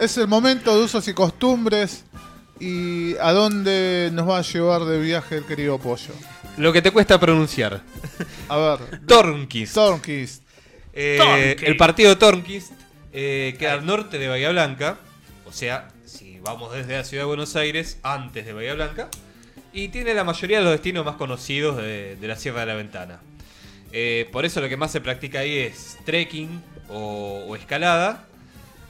es el momento de usos y costumbres. ¿Y a dónde nos va a llevar de viaje el querido Pollo? Lo que te cuesta pronunciar. A ver. Tornquist. Tornquist. Eh, el partido de Tornquist eh, queda al norte de Bahía Blanca. O sea, si vamos desde la ciudad de Buenos Aires, antes de Bahía Blanca. Y tiene la mayoría de los destinos más conocidos de, de la Sierra de la Ventana. Eh, por eso lo que más se practica ahí es trekking o, o escalada.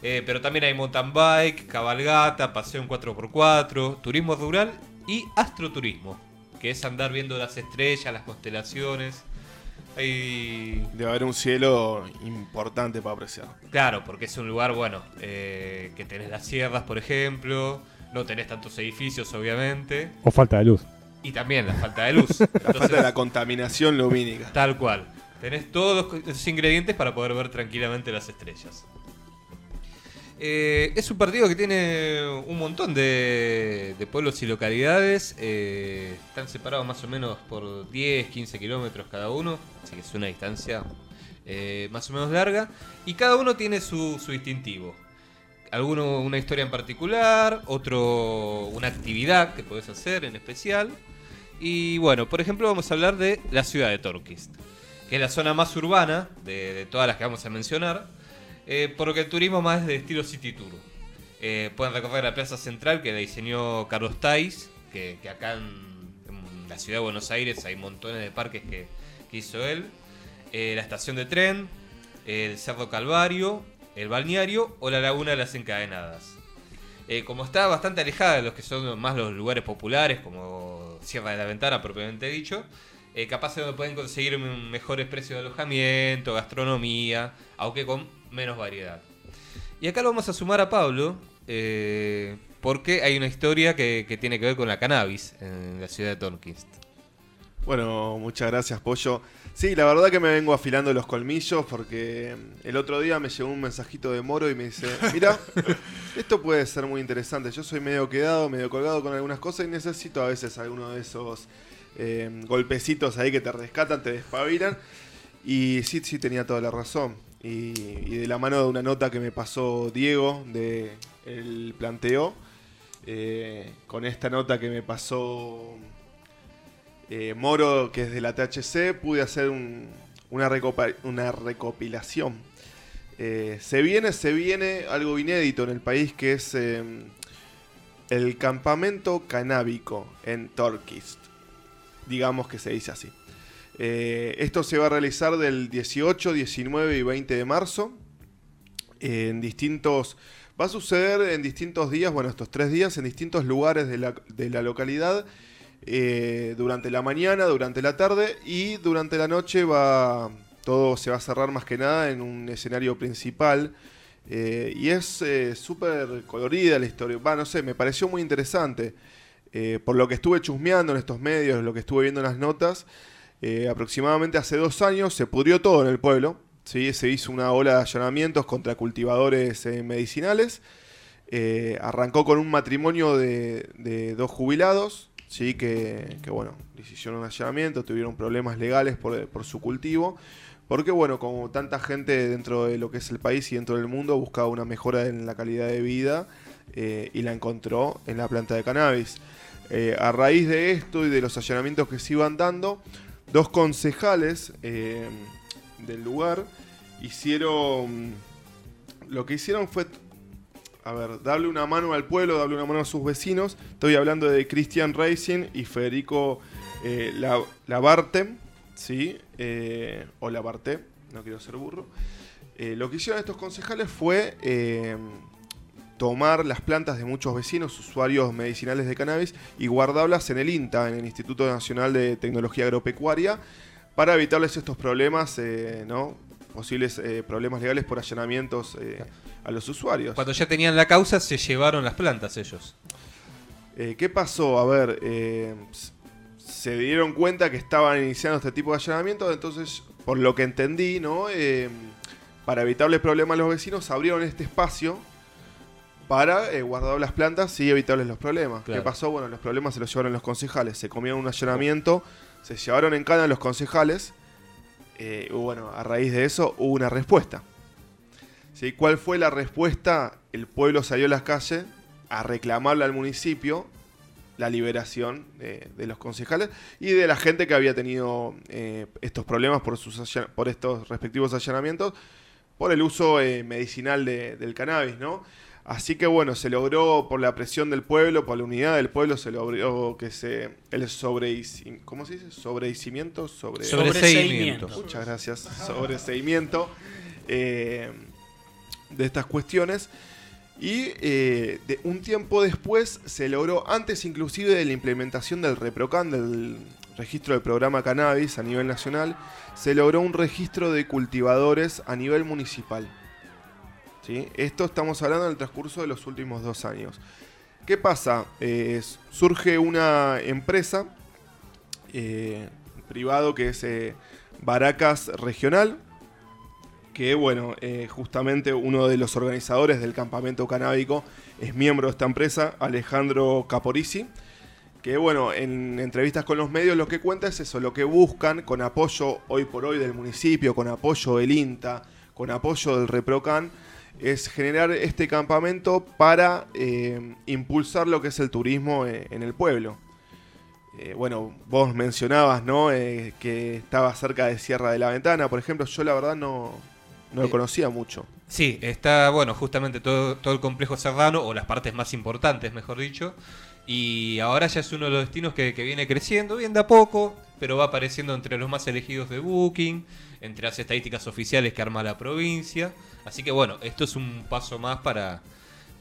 Eh, pero también hay mountain bike, cabalgata, paseo en 4x4, turismo rural y astroturismo. Que es andar viendo las estrellas, las constelaciones. Hay Debe haber un cielo importante para apreciar. Claro, porque es un lugar, bueno, eh, que tenés las sierras, por ejemplo, no tenés tantos edificios, obviamente, O falta de luz. y también la falta de luz. La Entonces, falta de la contaminación lumínica. Tal cual. Tenés todos los- ingredientes para poder ver tranquilamente las estrellas. Eh, es un partido que tiene un montón de, pueblos y localidades. eh, están separados más o menos por 10, 15 kilómetros cada uno. Así que es una distancia eh, más o menos larga. Y cada uno tiene su, distintivo. Alguno una historia en particular, otro una actividad que podés hacer en especial. Y bueno, por ejemplo vamos a hablar de la ciudad de Torquist, que es la zona más urbana de todas las que vamos a mencionar, eh, el turismo más es de estilo city tour. Eh, pueden recorrer la plaza central que la diseñó Carlos Tais, que, acá en, la ciudad de Buenos Aires hay montones de parques que, hizo él. Eh, la estación de tren, el Cerro Calvario, el balneario o la Laguna de las Encadenadas. Eh, como está bastante alejada de los que son más los lugares populares, como Sierra de la Ventana propiamente dicho, eh, capaz es donde pueden conseguir mejores precios de alojamiento, gastronomía, aunque con menos variedad. Y acá lo vamos a sumar a Pablo, eh, porque hay una historia que, que tiene que ver con la cannabis en la ciudad de Torquist. Bueno, muchas gracias, Pollo. Sí, la verdad que me vengo afilando los colmillos porque el otro día me llegó un mensajito de Moro y me dice, mira, esto puede ser muy interesante. Yo soy medio quedado, medio colgado con algunas cosas y necesito a veces alguno de esos eh, golpecitos ahí que te rescatan, te despabilan. Y sí, sí, tenía toda la razón. Y, de la mano de una nota que me pasó Diego de El Planteo, eh, con esta nota que me pasó eh, Moro, que es de la THC, pude hacer un- una, recopilación. Eh, se viene, se viene algo inédito en el país que es eh, el campamento canábico en Torquist. Digamos que se dice así. Eh, esto se va a realizar del 18, 19 y 20 de marzo. En distintos. Va a suceder en distintos días, bueno, estos tres días, en distintos lugares de la, de la localidad. eh, durante la mañana, durante la tarde y durante la noche va. Todo se va a cerrar más que nada en un escenario principal. eh, y es súper colorida la historia. Va, no sé, me pareció muy interesante. Por lo que estuve chusmeando en estos medios, lo que estuve viendo en las notas, eh, aproximadamente hace dos años se pudrió todo en el pueblo. Se hizo una ola de allanamientos contra cultivadores eh, medicinales. Eh, arrancó con un matrimonio de, dos jubilados, ¿sí? que, bueno, hicieron un allanamiento, tuvieron problemas legales por, su cultivo. Porque bueno, como tanta gente dentro de lo que es el país y dentro del mundo buscaba una mejora en la calidad de vida y la encontró en la planta de cannabis. A raíz de esto y de los allanamientos que se iban dando, dos concejales eh, del lugar hicieron. Lo que hicieron fue. A ver, darle una mano al pueblo, darle una mano a sus vecinos. Estoy hablando de Christian Racing y Federico eh, La- Labarte, ¿sí? Eh, o Labarte, no quiero ser burro. Eh, lo que hicieron estos concejales fue tomar las plantas de muchos vecinos, usuarios medicinales de cannabis, y guardarlas en el INTA, en el Instituto Nacional de Tecnología Agropecuaria, para evitarles estos problemas, eh, ¿no? Posibles eh, problemas legales por allanamientos eh, a los usuarios. Cuando ya tenían la causa, se llevaron las plantas ellos. ¿Qué pasó? A ver, se dieron cuenta que estaban iniciando este tipo de allanamientos, entonces, por lo que entendí, ¿no? Para evitarles problemas a los vecinos, abrieron este espacio para eh, guardar las plantas y evitarles los problemas. Claro. ¿Qué pasó? Bueno, los problemas se los llevaron los concejales. Se comieron un allanamiento, se llevaron en cana los concejales. eh, bueno, a raíz de eso hubo una respuesta. ¿Sí? ¿Cuál fue la respuesta? El pueblo salió a las calles a reclamarle al municipio la liberación eh, de los concejales y de la gente que había tenido eh, estos problemas por, sus por estos respectivos allanamientos por el uso medicinal de- del cannabis, ¿no? Así que bueno, se logró por la presión del pueblo, por la unidad del pueblo, se logró que se el sobre ¿cómo se dice? sobreseimiento, sobre Sobreseimiento. Muchas gracias. Sobreseimiento eh, de estas cuestiones. Y eh, de un tiempo después se logró, antes inclusive de la implementación del ReproCan, del registro del programa cannabis a nivel nacional, se logró un registro de cultivadores a nivel municipal. Esto estamos hablando en el transcurso de los últimos dos años. ¿Qué pasa? Eh, surge una empresa eh, privado que es eh, Baracas Regional, que bueno, eh, justamente uno de los organizadores del campamento canábico es miembro de esta empresa, Alejandro Caporisi, que bueno, en entrevistas con los medios lo que cuenta es eso, lo que buscan con apoyo hoy por hoy del municipio, con apoyo del INTA, con apoyo del ReproCan, es generar este campamento para eh, impulsar lo que es el turismo eh, en el pueblo. Eh, bueno, vos mencionabas, ¿no? Eh, que estaba cerca de Sierra de la Ventana, por ejemplo. Yo la verdad no, no lo conocía mucho. Sí, está, bueno, justamente todo, todo el complejo serrano, o las partes más importantes, mejor dicho. Y ahora ya es uno de los destinos que, viene creciendo, bien de a poco, pero va apareciendo entre los más elegidos de Booking, entre las estadísticas oficiales que arma la provincia. Así que bueno, esto es un paso más para,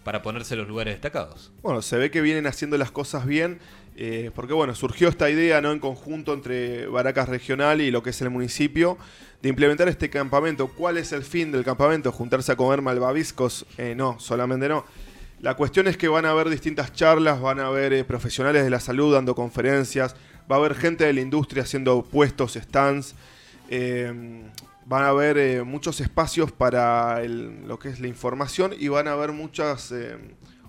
para ponerse los lugares destacados. Bueno, se ve que vienen haciendo las cosas bien, eh, porque bueno, surgió esta idea, ¿no? En conjunto entre Baracas Regional y lo que es el municipio, de implementar este campamento. ¿Cuál es el fin del campamento? ¿Juntarse a comer malvaviscos? Eh, no, solamente no. La cuestión es que van a haber distintas charlas, van a haber eh, profesionales de la salud dando conferencias, va a haber gente de la industria haciendo puestos, stands, eh, van a haber eh, muchos espacios para lo que es la información y van a haber muchas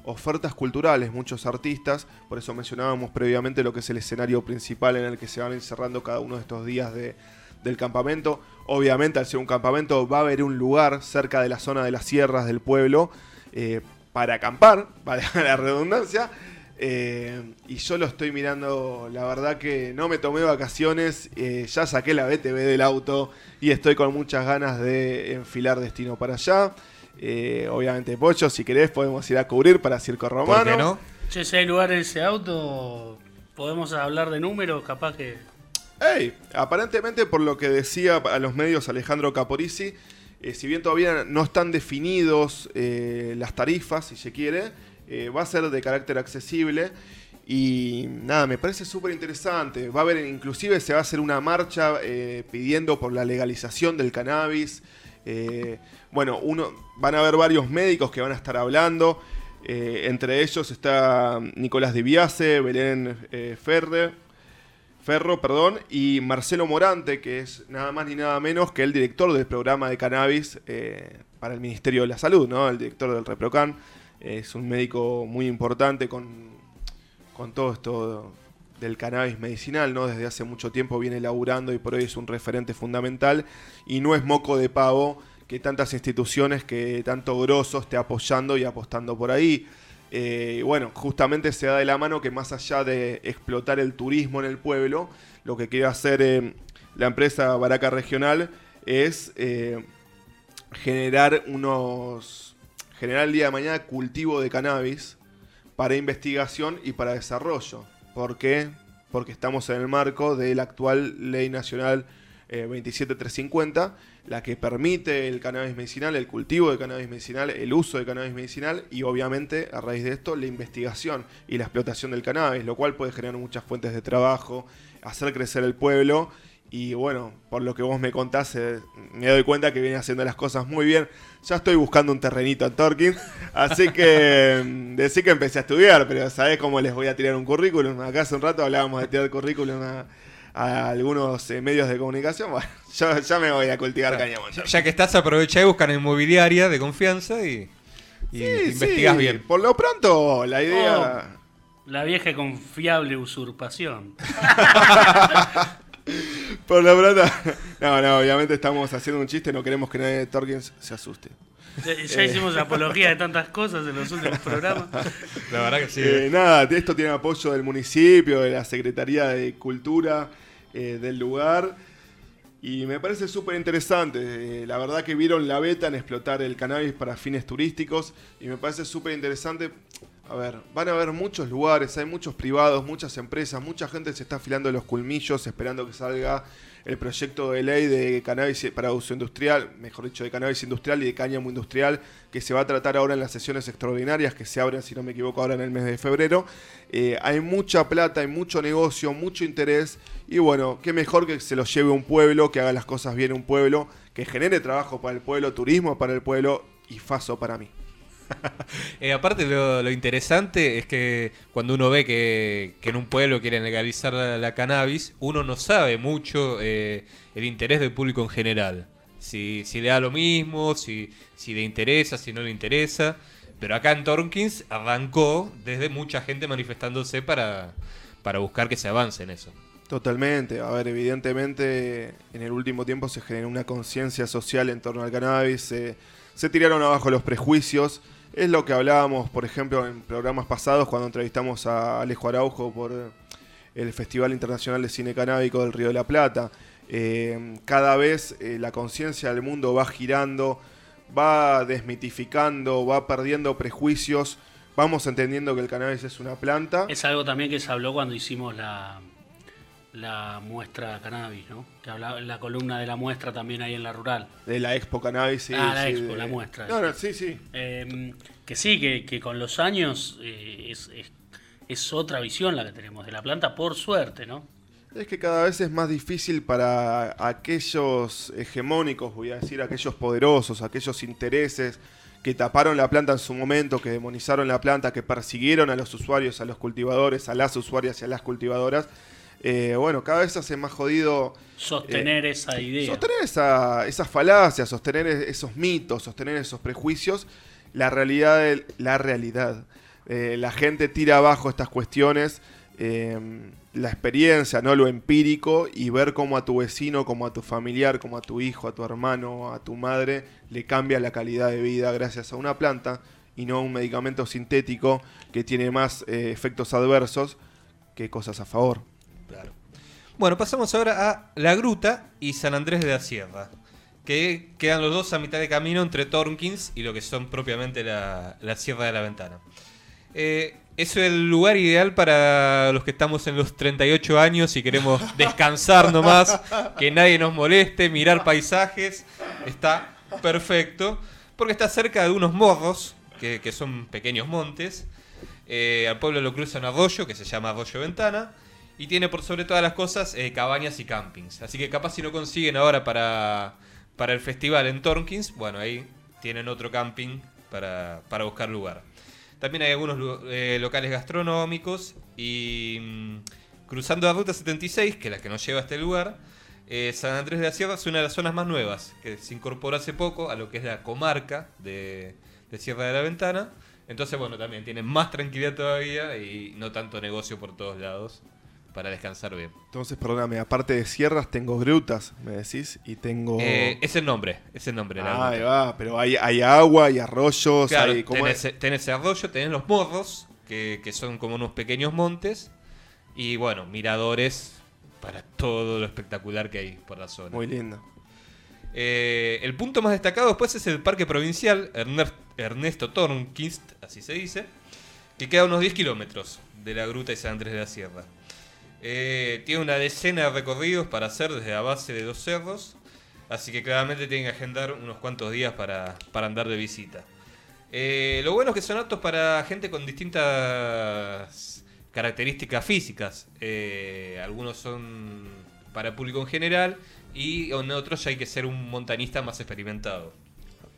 ofertas culturales, muchos artistas, por eso mencionábamos previamente lo que es el escenario principal en el que se van encerrando cada uno de estos días de- del campamento. Obviamente al ser un campamento va a haber un lugar cerca de la zona de las sierras del pueblo para acampar, para la redundancia. Eh, y yo lo estoy mirando, la verdad que no me tomé vacaciones, eh, ya saqué la BTV del auto y estoy con muchas ganas de enfilar destino para allá. Eh, obviamente, Pocho, si querés podemos ir a cubrir para Circo Romano. ¿Por qué no? Che, si hay lugar en ese auto, podemos hablar de números, capaz que. Ey, aparentemente por lo que decía a los medios Alejandro Caporisi, eh, si bien todavía no están definidos eh, las tarifas, si se quiere, eh, va a ser de carácter accesible y nada, me parece súper interesante. Va a haber, inclusive se va a hacer una marcha pidiendo por la legalización del cannabis. Bueno, uno, van a haber varios médicos que van a estar hablando. entre ellos está Nicolás Dibiase, Belén eh, Ferre, Ferro, perdón, y Marcelo Morante, que es nada más ni nada menos que el director del programa de cannabis eh, para el Ministerio de la Salud, ¿no? El director del ReproCan. Es un médico muy importante con, con todo esto del cannabis medicinal, ¿no? Desde hace mucho tiempo viene laburando y por hoy es un referente fundamental. Y no es moco de pavo que tantas instituciones que tanto grosso esté apoyando y apostando por ahí. Eh, bueno, justamente se da de la mano que más allá de explotar el turismo en el pueblo, lo que quiere hacer eh, la empresa Baraca Regional es eh, generar unos. generar el día de mañana cultivo de cannabis para investigación y para desarrollo. ¿Por qué? Porque estamos en el marco de la actual Ley Nacional eh, 27350, la que permite el cannabis medicinal, el cultivo de cannabis medicinal, el uso de cannabis medicinal y obviamente a raíz de esto la investigación y la explotación del cannabis, lo cual puede generar muchas fuentes de trabajo, hacer crecer el pueblo y bueno, por lo que vos me contás, eh, me doy cuenta que viene haciendo las cosas muy bien. Ya estoy buscando un terrenito en Torquín, así que mm, decí que empecé a estudiar, pero ¿sabés cómo les voy a tirar un currículum? Acá hace un rato hablábamos de tirar currículum a, a algunos eh, medios de comunicación. Bueno, yo ya me voy a cultivar cañamón. Ya, ya que estás, aprovecha y busca una inmobiliaria de confianza y, y Sí, investigas sí, bien. Por lo pronto, la idea... La vieja y confiable usurpación. Por la plata. No, no, obviamente estamos haciendo un chiste, no queremos que nadie de Torkins se asuste. Ya, ya hicimos apología de tantas cosas en los últimos programas. La verdad que sí. Eh, nada, de esto tiene apoyo del municipio, de la Secretaría de Cultura eh, del lugar. Y me parece súper interesante. Eh, la verdad que vieron la beta en explotar el cannabis para fines turísticos. Y me parece súper interesante. A ver, van a haber muchos lugares, hay muchos privados, muchas empresas, mucha gente se está afilando los culmillos esperando que salga el proyecto de ley de cannabis para uso industrial, mejor dicho, de cannabis industrial y de cáñamo industrial, que se va a tratar ahora en las sesiones extraordinarias que se abren, si no me equivoco, ahora en el mes de febrero. Eh, hay mucha plata, hay mucho negocio, mucho interés, y bueno, qué mejor que se lo lleve un pueblo, que haga las cosas bien un pueblo, que genere trabajo para el pueblo, turismo para el pueblo y faso para mí. Eh, aparte lo, lo interesante es que cuando uno ve que, en un pueblo quieren legalizar la, cannabis, uno no sabe mucho eh, el interés del público en general. Si, le da lo mismo, si, le interesa, si no le interesa. Pero acá en Torkins arrancó desde mucha gente manifestándose para, para buscar que se avance en eso. Totalmente. A ver, evidentemente en el último tiempo se generó una conciencia social en torno al cannabis, se tiraron abajo los prejuicios. Es lo que hablábamos, por ejemplo, en programas pasados cuando entrevistamos a Alejo Araujo por el Festival Internacional de Cine Canábico del Río de la Plata. Eh, cada vez eh, la conciencia del mundo va girando, va desmitificando, va perdiendo prejuicios, vamos entendiendo que el cannabis es una planta. Es algo también que se habló cuando hicimos la, la muestra cannabis, ¿no? Que hablaba la columna de la muestra también ahí en la rural. De la Expo Cannabis, sí. Ah, la sí, Expo, de- la muestra. No, no, sí, sí. Eh, que sí, que, que con los años eh, es, es- es otra visión la que tenemos de la planta, por suerte, ¿no? Es que cada vez es más difícil para aquellos hegemónicos, voy a decir, aquellos poderosos, aquellos intereses que taparon la planta en su momento, que demonizaron la planta, que persiguieron a los usuarios, a los cultivadores, a las usuarias y a las cultivadoras. Eh, bueno, cada vez se hace más jodido Sostener esa idea. sostener esa, esas falacias, sostener e- esos mitos, sostener esos prejuicios. La realidad, del- la realidad. Eh, la gente tira abajo estas cuestiones, eh, la experiencia, no lo empírico, y ver cómo a tu vecino, como a tu familiar, como a tu hijo, a tu hermano, a tu madre, le cambia la calidad de vida gracias a una planta y no a un medicamento sintético que tiene más eh, efectos adversos que cosas a favor. Claro. Bueno, pasamos ahora a La Gruta y San Andrés de la Sierra. Que quedan los dos a mitad de camino entre Torkins y lo que son propiamente la, la Sierra de la Ventana. Eh, es el lugar ideal para los que estamos en los 38 años y queremos descansar nomás, que nadie nos moleste, mirar paisajes. Está perfecto, porque está cerca de unos morros, que, que son pequeños montes. Eh, al pueblo lo cruza un arroyo que se llama Arroyo Ventana. Y tiene por sobre todas las cosas eh, cabañas y campings. Así que capaz si no consiguen ahora para, para el festival en Torkins, bueno, ahí tienen otro camping para, para buscar lugar. También hay algunos eh, locales gastronómicos y mm, cruzando la ruta 76, que es la que nos lleva a este lugar, eh, San Andrés de la Sierra es una de las zonas más nuevas, que se incorporó hace poco a lo que es la comarca de, de Sierra de la Ventana. Entonces, bueno, también tienen más tranquilidad todavía y no tanto negocio por todos lados para descansar bien. Entonces, perdóname, aparte de sierras tengo grutas, me decís, y tengo... Eh, es el nombre, es el nombre. Ah, ahí va, pero hay, hay agua, hay arroyos, Claro, hay... ¿cómo tenés, es? tenés arroyo, tenés los morros, que, que son como unos pequeños montes, y bueno, miradores para todo lo espectacular que hay por la zona. Muy lindo. Eh, el punto más destacado después es el Parque Provincial Ernesto Tornquist, así se dice, que queda a unos 10 kilómetros de la Gruta y San Andrés de la Sierra. Eh, tiene una decena de recorridos para hacer desde la base de dos cerros, así que claramente tienen que agendar unos cuantos días para, para andar de visita. Eh, lo bueno es que son aptos para gente con distintas características físicas. Eh, algunos son para público en general y en otros ya hay que ser un montanista más experimentado.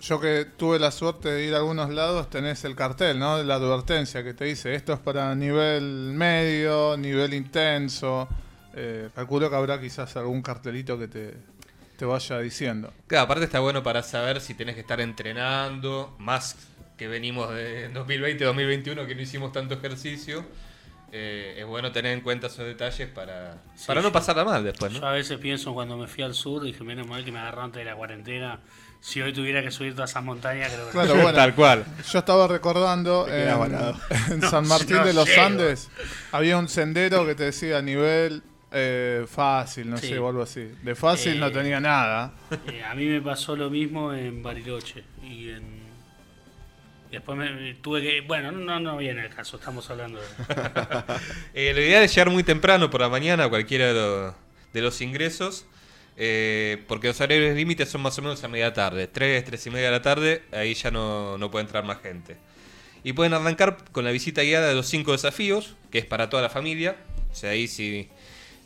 Yo que tuve la suerte de ir a algunos lados, tenés el cartel, ¿no? La advertencia que te dice, esto es para nivel medio, nivel intenso. Eh, calculo que habrá quizás algún cartelito que te, te vaya diciendo. Claro, aparte está bueno para saber si tenés que estar entrenando, más que venimos de 2020-2021 que no hicimos tanto ejercicio. eh, es bueno tener en cuenta esos detalles para, Sí, para no pasarla mal después, Yo a veces pienso cuando me fui al sur, dije, menos mal que me agarró antes de la cuarentena. Si hoy tuviera que subir todas esas montañas, creo que Claro, bueno. Tal cual. Yo estaba recordando en, varado. en No, San Martín no de los llego. Andes había un sendero que te decía nivel eh, fácil, no Sí. sé, o algo así. De fácil Eh, no tenía nada. Eh, a mí me pasó lo mismo en Bariloche y en... y Después me tuve que... Bueno, no, no viene el caso, estamos hablando de... Eh, la idea es llegar muy temprano por la mañana a cualquiera de, los- de los ingresos, eh, porque los horarios límites son más o menos a media tarde, 3, 3 y media de la tarde, ahí ya no, no puede entrar más gente. Y pueden arrancar con la visita guiada de los 5 desafíos, que es para toda la familia, o sea, ahí si,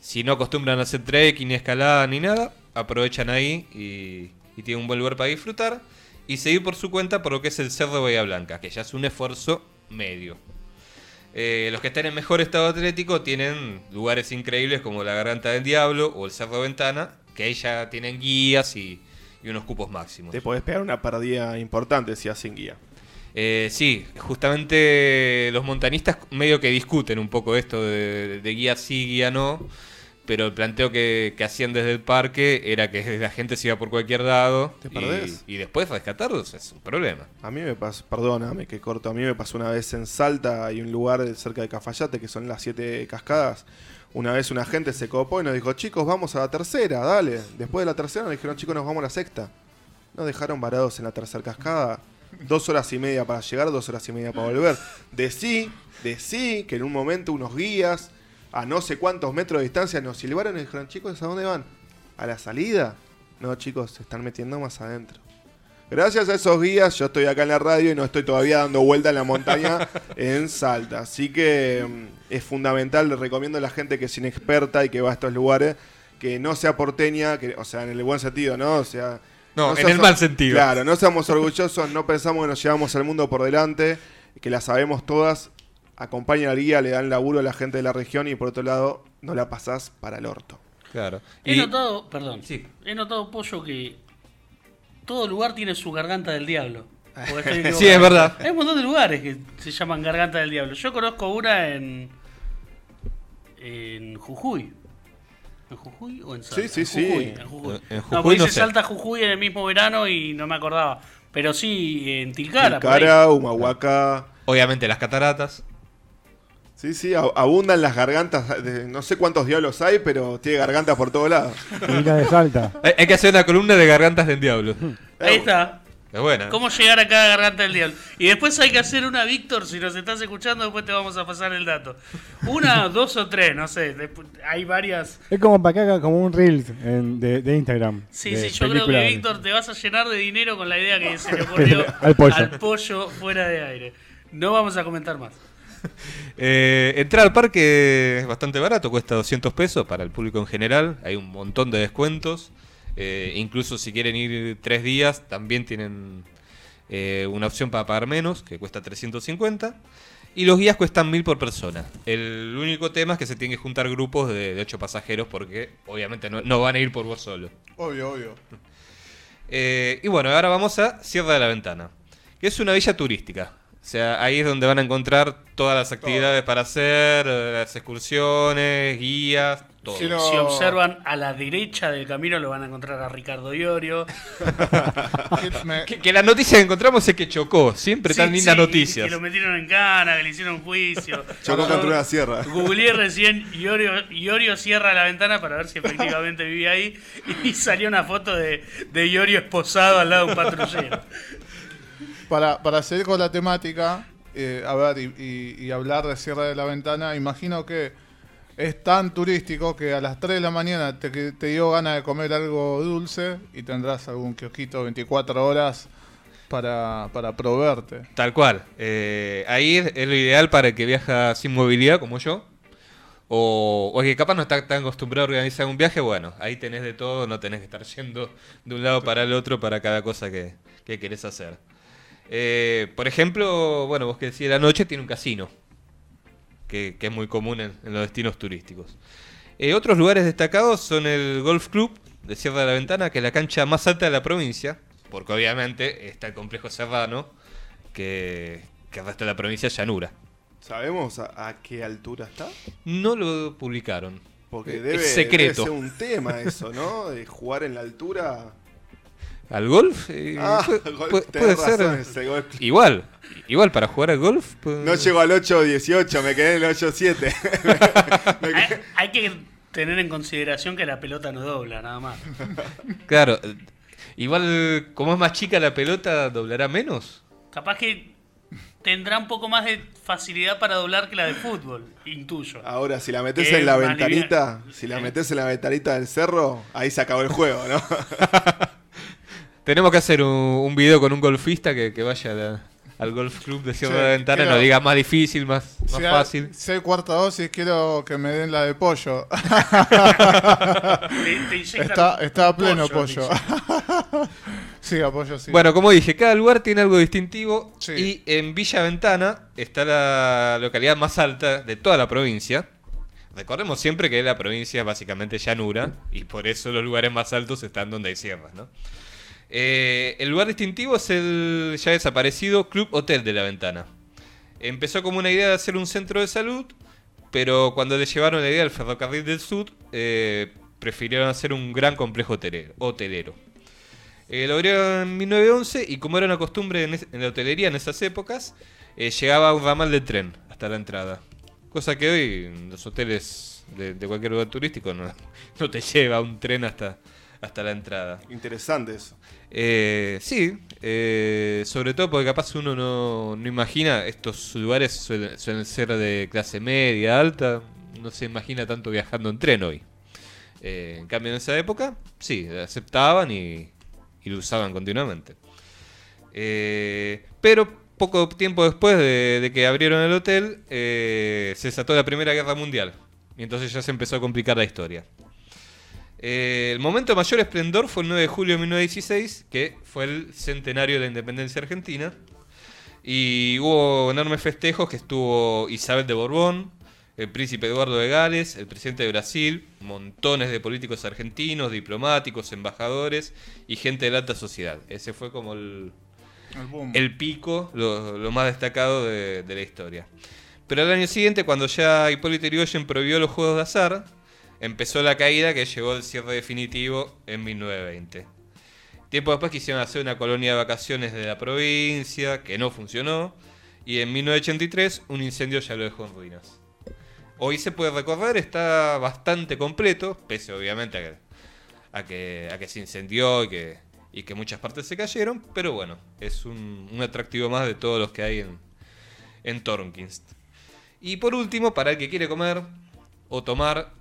si no acostumbran a hacer trekking, ni escalada, ni nada, aprovechan ahí y, y tienen un buen lugar para disfrutar. Y seguir por su cuenta por lo que es el Cerro Bahía Blanca, que ya es un esfuerzo medio. Eh, los que están en mejor estado atlético tienen lugares increíbles como la Garganta del Diablo o el Cerro Ventana, que ahí ya tienen guías y, y unos cupos máximos. Te podés pegar una pérdida importante si hacen guía. Eh, sí, justamente los montanistas medio que discuten un poco esto de, de guía sí, guía no, pero el planteo que, que hacían desde el parque era que la gente se iba por cualquier lado ¿Te y, y después rescatarlos es un problema. A mí me pasó, perdóname que corto, a mí me pasó una vez en Salta, hay un lugar cerca de Cafayate que son las siete cascadas. Una vez una gente se copó y nos dijo, chicos, vamos a la tercera, dale. Después de la tercera nos dijeron, chicos, nos vamos a la sexta. Nos dejaron varados en la tercera cascada. Dos horas y media para llegar, dos horas y media para volver. De sí, de sí, que en un momento unos guías a no sé cuántos metros de distancia nos silbaron y dijeron, chicos, ¿a dónde van? ¿A la salida? No, chicos, se están metiendo más adentro. Gracias a esos guías, yo estoy acá en la radio y no estoy todavía dando vuelta en la montaña en Salta. Así que mm, es fundamental, le recomiendo a la gente que es inexperta y que va a estos lugares, que no sea porteña, que, o sea, en el buen sentido, ¿no? O sea. No, en seas- el mal sentido. Claro, no seamos orgullosos, no pensamos que nos llevamos al mundo por delante, que la sabemos todas. Acompañan al guía, le dan laburo a la gente de la región y por otro lado, no la pasás para el orto. Claro. He Y- notado, perdón, Sí. he notado, Pollo, que todo lugar tiene su garganta del diablo. Sí, es verdad. Hay un montón de lugares que se llaman garganta del diablo. Yo conozco una en. en Jujuy. ¿En Jujuy o en Salta? Sí, sí, En sí. Jujuy, En Jujuy. En no, Jujuy porque no hice sé. Salta Jujuy en el mismo verano y no me acordaba. Pero sí, en Tilcara. Tilcara, Humahuaca. Obviamente las cataratas. Sí, sí, ab- abundan las gargantas. de- no sé cuántos diablos hay, pero tiene gargantas por todos lados. Y la de Salta. Hay, hay que hacer una columna de gargantas del diablo. Ahí está. Es buena. ¿Cómo llegar a cada garganta del diablo? Y después hay que hacer una, Víctor, si nos estás escuchando, después te vamos a pasar el dato. Una, dos o tres, no sé. después- hay varias. Es como para que haga como un Reels en- de, de Instagram. Sí, de sí, yo creo que Víctor te vas a llenar de dinero con la idea que se le ocurrió Al pollo. pollo fuera de aire. No vamos a comentar más. Eh, entrar al parque es bastante barato, cuesta 200 pesos para el público en general. Hay un montón de descuentos. Eh, incluso si quieren ir tres días, también tienen eh, una opción para pagar menos, que cuesta 350. Y los guías cuestan 1000 por persona. El único tema es que se tienen que juntar grupos de, de 8 pasajeros porque obviamente no, no van a ir por vos solo. Obvio, obvio. Eh, y bueno, ahora vamos a Sierra de la Ventana, que es una villa turística. O sea, ahí es donde van a encontrar todas las actividades para hacer, eh, las excursiones, guías, todo. No. Si observan a la derecha del camino lo van a encontrar a Ricardo Iorio. Que Que, que la noticia que encontramos es que chocó. Siempre tan lindas sí, noticias. Que lo metieron en cana, que le hicieron juicio. Chocó contra una sierra. Googleé recién Iorio, Iorio cierra la ventana para ver si efectivamente vivía ahí y salió una foto de, de Iorio esposado al lado de un patrullero. Para, para seguir con la temática, eh, y, hablar de Sierra de la Ventana, imagino que es tan turístico que a las 3 de la mañana te, te dio ganas de comer algo dulce y tendrás algún kiosquito 24 horas para, para proveerte. Tal cual. Eh, ahí es, lo ideal para el que viaja sin movilidad como yo. O, o que capaz no está tan acostumbrado a organizar un viaje. Bueno, ahí tenés de todo. No tenés que estar yendo de un lado para el otro para cada cosa que, que querés hacer. Eh, por ejemplo, bueno, vos que decís la noche tiene un casino. Que, que es muy común en, en los destinos turísticos. Eh, otros lugares destacados son el Golf Club de Sierra de la Ventana, que es la cancha más alta de la provincia, porque obviamente está el complejo serrano, que, que de la provincia es llanura. ¿Sabemos a, a qué altura está? No lo publicaron. Porque Es debe, secreto. debe ser un tema eso, ¿no? De jugar en la altura. ¿Al golf? Eh, Ah, pu- gol- pu- tenés puede ser. razón, ese gol. Igual, igual para jugar al golf. pues- No llego al 8-18, me quedé en el 8-7. Me Hay, que tener en consideración que la pelota no dobla, nada más. Claro, igual como es más chica la pelota, doblará menos. Capaz que tendrá un poco más de facilidad para doblar que la de fútbol, intuyo. Ahora, si la metes en la ventanita, si la metes en la ventanita del cerro, ahí se acabó el juego, ¿no? Tenemos que hacer un, un video con un golfista que, que vaya a la- al golf club de Cierre Sí, de Ventana y nos diga más difícil, más, más fácil. si hay cuarta dosis, quiero que me den la de pollo. Te- te inyectan está, está a pleno pollo, pollo. sí, a pollo sí. Bueno, como dije, cada lugar tiene algo distintivo Sí. y en Villa Ventana está la localidad más alta de toda la provincia. Recordemos siempre que la provincia es básicamente llanura y por eso los lugares más altos están donde hay sierras, ¿no? Eh, el lugar distintivo es el ya desaparecido Club Hotel de la Ventana. Empezó como una idea de hacer un centro de salud, pero cuando le llevaron la idea al ferrocarril del sur, eh, prefirieron hacer un gran complejo hotelero. Eh, lo abrieron en 1911 y como era una costumbre en, la hotelería en esas épocas, eh, llegaba un ramal de tren hasta la entrada. Cosa que hoy en los hoteles de, de cualquier lugar turístico no, no te lleva un tren hasta, hasta la entrada. Interesante eso. Eh, sí, eh, sobre todo porque capaz uno no, no imagina, estos lugares suelen, ser de clase media, alta, no se imagina tanto viajando en tren hoy. Eh, en cambio en esa época, sí, aceptaban y, lo usaban continuamente. Eh, pero poco tiempo después de, de que abrieron el hotel, se desató la Primera Guerra Mundial. Y entonces ya se empezó a complicar la historia. Eh, el momento de mayor esplendor fue el 9 de julio de 1916, que fue el centenario de la independencia argentina. Y hubo enormes festejos que estuvo Isabel de Borbón, el príncipe Eduardo de Gales, el presidente de Brasil, montones de políticos argentinos, diplomáticos, embajadores y gente de la alta sociedad. Ese fue como el, El pico, lo, lo más destacado de, de la historia. Pero al año siguiente, cuando ya Hipólito Yrigoyen prohibió los juegos de azar, empezó la caída que llegó al cierre definitivo en 1920. Tiempo después quisieron hacer una colonia de vacaciones de la provincia, que no funcionó, y en 1983 un incendio ya lo dejó en ruinas. Hoy se puede recorrer, está bastante completo, pese obviamente a que, se incendió y que, muchas partes se cayeron, pero bueno, es un, atractivo más de todos los que hay en, en. Y por último, para el que quiere comer o tomar,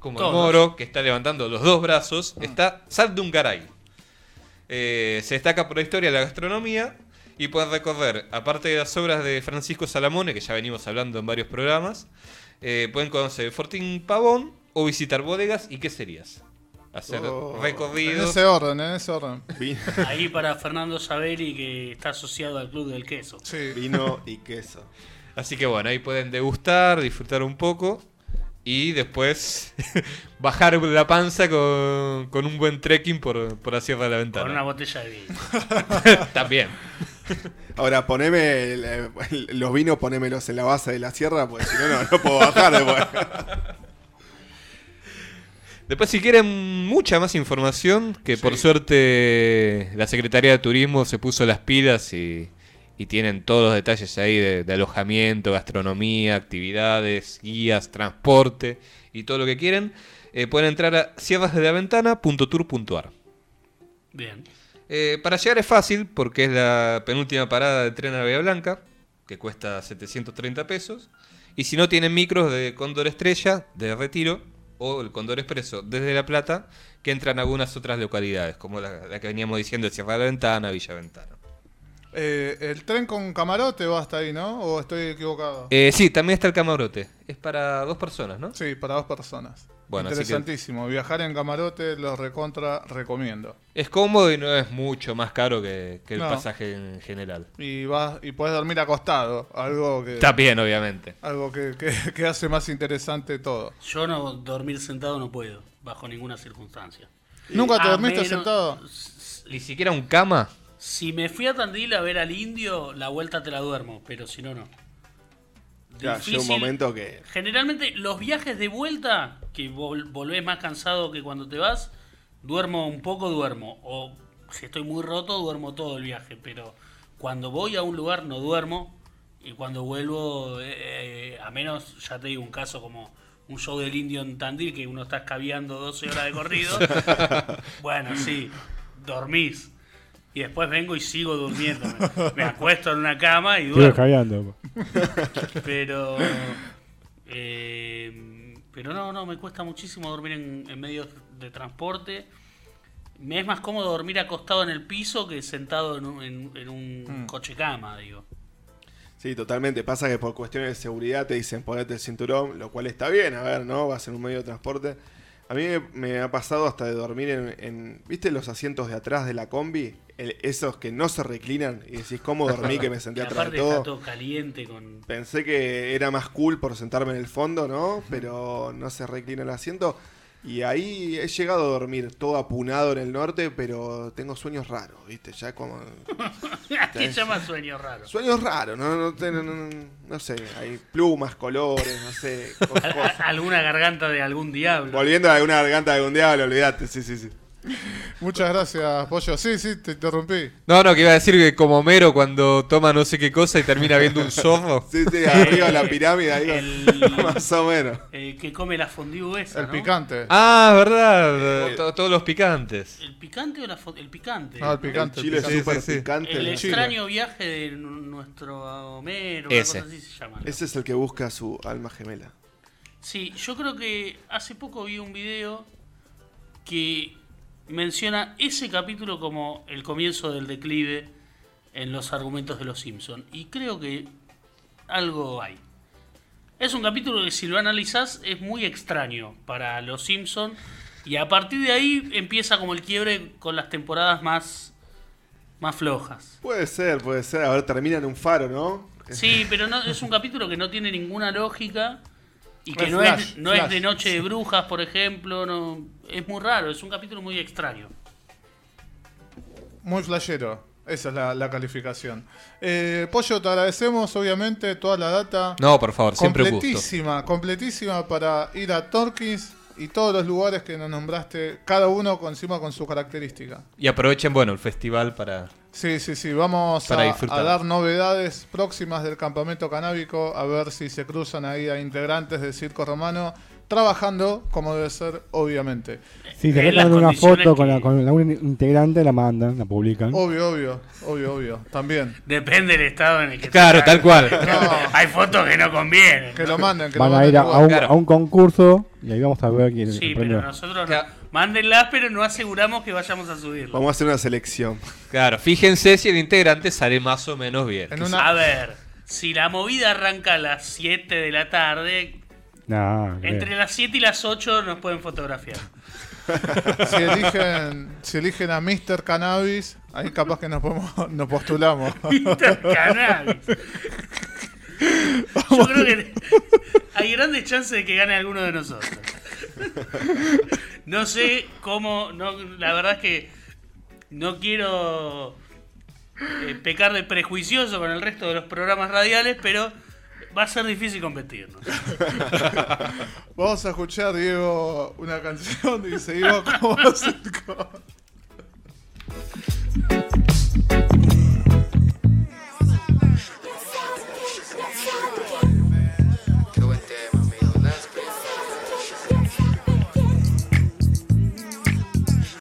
como Todos. el moro, que está levantando los dos brazos, está Sal de un Garay. Eh, se destaca por la historia de la gastronomía y pueden recorrer, aparte de las obras de Francisco Salamone, que ya venimos hablando en varios programas, eh, pueden conocer Fortín Pavón o visitar bodegas y queserías. Hacer Oh, En recorridos. ese orden, en ese orden. Vi- Ahí para Fernando Saberi, que está asociado al Club del Queso. Sí. Vino y queso. Así que bueno, ahí pueden degustar, disfrutar un poco y después bajar la panza con, con un buen trekking por, por la Sierra de la Con una Ventana. botella de vino. También. Ahora, poneme el- el- los vinos, ponémelos en la base de la sierra, porque si no, no, no puedo bajar después. Después, si quieren mucha más información, que por suerte la Secretaría de Turismo se puso las pilas y, y tienen todos los detalles ahí de, de alojamiento, gastronomía, actividades, guías, transporte y todo lo que quieren, eh, pueden entrar a sierrasdelaventana.tour.ar. Bien. Eh, para llegar es fácil porque es la penúltima parada de tren a Bahía Blanca, que cuesta 730 pesos. Y si no tienen micros de Cóndor Estrella, de Retiro, o el Cóndor Expreso desde La Plata, que entran a algunas otras localidades, como la, la que veníamos diciendo, Sierra de la Ventana, Villa Ventana. Eh, el tren con camarote va hasta ahí, ¿no? ¿O estoy equivocado? Eh, sí, también está el camarote. Es para dos personas, ¿no? Sí, para dos personas. Bueno, que- Interesantísimo. Viajar en camarote los recontra recomiendo. Es cómodo y no es mucho más caro que, que el No. pasaje en general. Y vas y puedes dormir acostado, algo que También, obviamente. algo que, que- que hace más interesante todo. Yo no dormir sentado no puedo, bajo ninguna circunstancia. ¿Nunca te A dormiste menos- sentado? Ni siquiera un cama. Si me fui a Tandil a ver al indio, la vuelta te la duermo, pero si no, no. Ya, llega un momento que. Generalmente los viajes de vuelta, que vol- volvés más cansado que cuando te vas, duermo un poco, duermo. O si estoy muy roto, duermo todo el viaje. Pero cuando voy a un lugar no duermo. Y cuando vuelvo, eh, eh, a menos, ya te digo, un caso como un show del indio en Tandil, que uno está escabeando 12 horas de corrido. bueno, sí, dormís. Y después vengo y sigo durmiendo. Me, me acuesto en una cama y Sigo duermo. Pero. eh, pero no, no, me cuesta muchísimo dormir en, en medios de transporte. Me es más cómodo dormir acostado en el piso que sentado en un, en- en un Mm. coche cama, digo. Sí, totalmente. Pasa que por cuestiones de seguridad te dicen ponete el cinturón, lo cual está bien, a ver, ¿no? Vas en un medio de transporte. A mí me, ha pasado hasta de dormir en, en- ¿Viste los asientos de atrás de la combi? El- esos que no se reclinan y decís, ¿cómo dormí que me senté atrás de está todo? todo caliente con. Pensé que era más cool por sentarme en el fondo, ¿no? Pero no se reclina el asiento. Y ahí he llegado a dormir todo apunado en el norte, pero tengo sueños raros, ¿viste? Ya como... ¿Qué llama sueño raro? Sueños raros, no, no, no, no- no sé, hay plumas, colores, no sé. co- A- a- cosas. alguna garganta de algún diablo. Volviendo a alguna garganta de algún diablo, olvídate, sí, sí, sí. Muchas gracias, Pollo. Sí, sí, te interrumpí. No, no, que iba a decir que como Homero cuando toma no sé qué cosa y termina viendo un zorro. Sí, sí, arriba de la pirámide, ahí El, más o menos. el que come la fondue esa, El ¿no? picante. Ah, verdad. To- Todos los picantes. ¿El picante o la El picante. No, el picante. el chile es picante. súper sí, sí. picante. El extraño viaje de nuestro Homero, una Ese. cosa así se llama. ¿no? Ese es el que busca a su alma gemela. Sí, yo creo que hace poco vi un video que menciona ese capítulo como el comienzo del declive en los argumentos de los Simpsons. Y creo que algo hay. Es un capítulo que si lo analizás es muy extraño para los Simpsons. Y a partir de ahí empieza como el quiebre con las temporadas más, más flojas. Puede ser, puede ser. A ver, termina en un faro, ¿no? Sí, pero no, es un capítulo que no tiene ninguna lógica y que no, flash, es, no es de Noche de Brujas, por ejemplo. No, es muy raro, es un capítulo muy extraño. Muy flashero. Esa es la, la calificación. Eh, Pollo, te agradecemos, obviamente, toda la data. No, por favor, siempre gusto. completísima, completísima para ir a Torkins y todos los lugares que nos nombraste, cada uno con- encima con su característica. Y aprovechen, bueno, el festival para... Sí, sí, sí, vamos a dar novedades próximas del campamento canábico, a ver si se cruzan ahí a integrantes del Circo Romano, trabajando como debe ser, obviamente. Si se las sacan una foto con, que- la, con algún integrante, la mandan, la publican. Obvio, obvio, obvio, obvio, también. Depende del estado en el que Claro, tal cual. No, Hay fotos que no convienen. que lo manden, que Van lo a manden ir a, a un, Claro. a un concurso y ahí vamos a ver quién Sí, el pero nosotros no. Claro. Mándenlas, pero no aseguramos que vayamos a subirlo. Vamos a hacer una selección. Claro, fíjense si el integrante sale más o menos bien. En una- A ver, si la movida arranca a las 7 de la tarde, No, entre las 7 y las 8 nos pueden fotografiar. Si eligen, si eligen a Mr. Cannabis, ahí capaz que nos, podemos, nos postulamos. Cannabis. Yo creo que hay grandes chances de que gane alguno de nosotros. No sé cómo, no, la verdad es que no quiero eh, pecar de prejuicioso con el resto de los programas radiales, pero va a ser difícil competirnos. Vamos a escuchar, Diego, una canción y seguimos con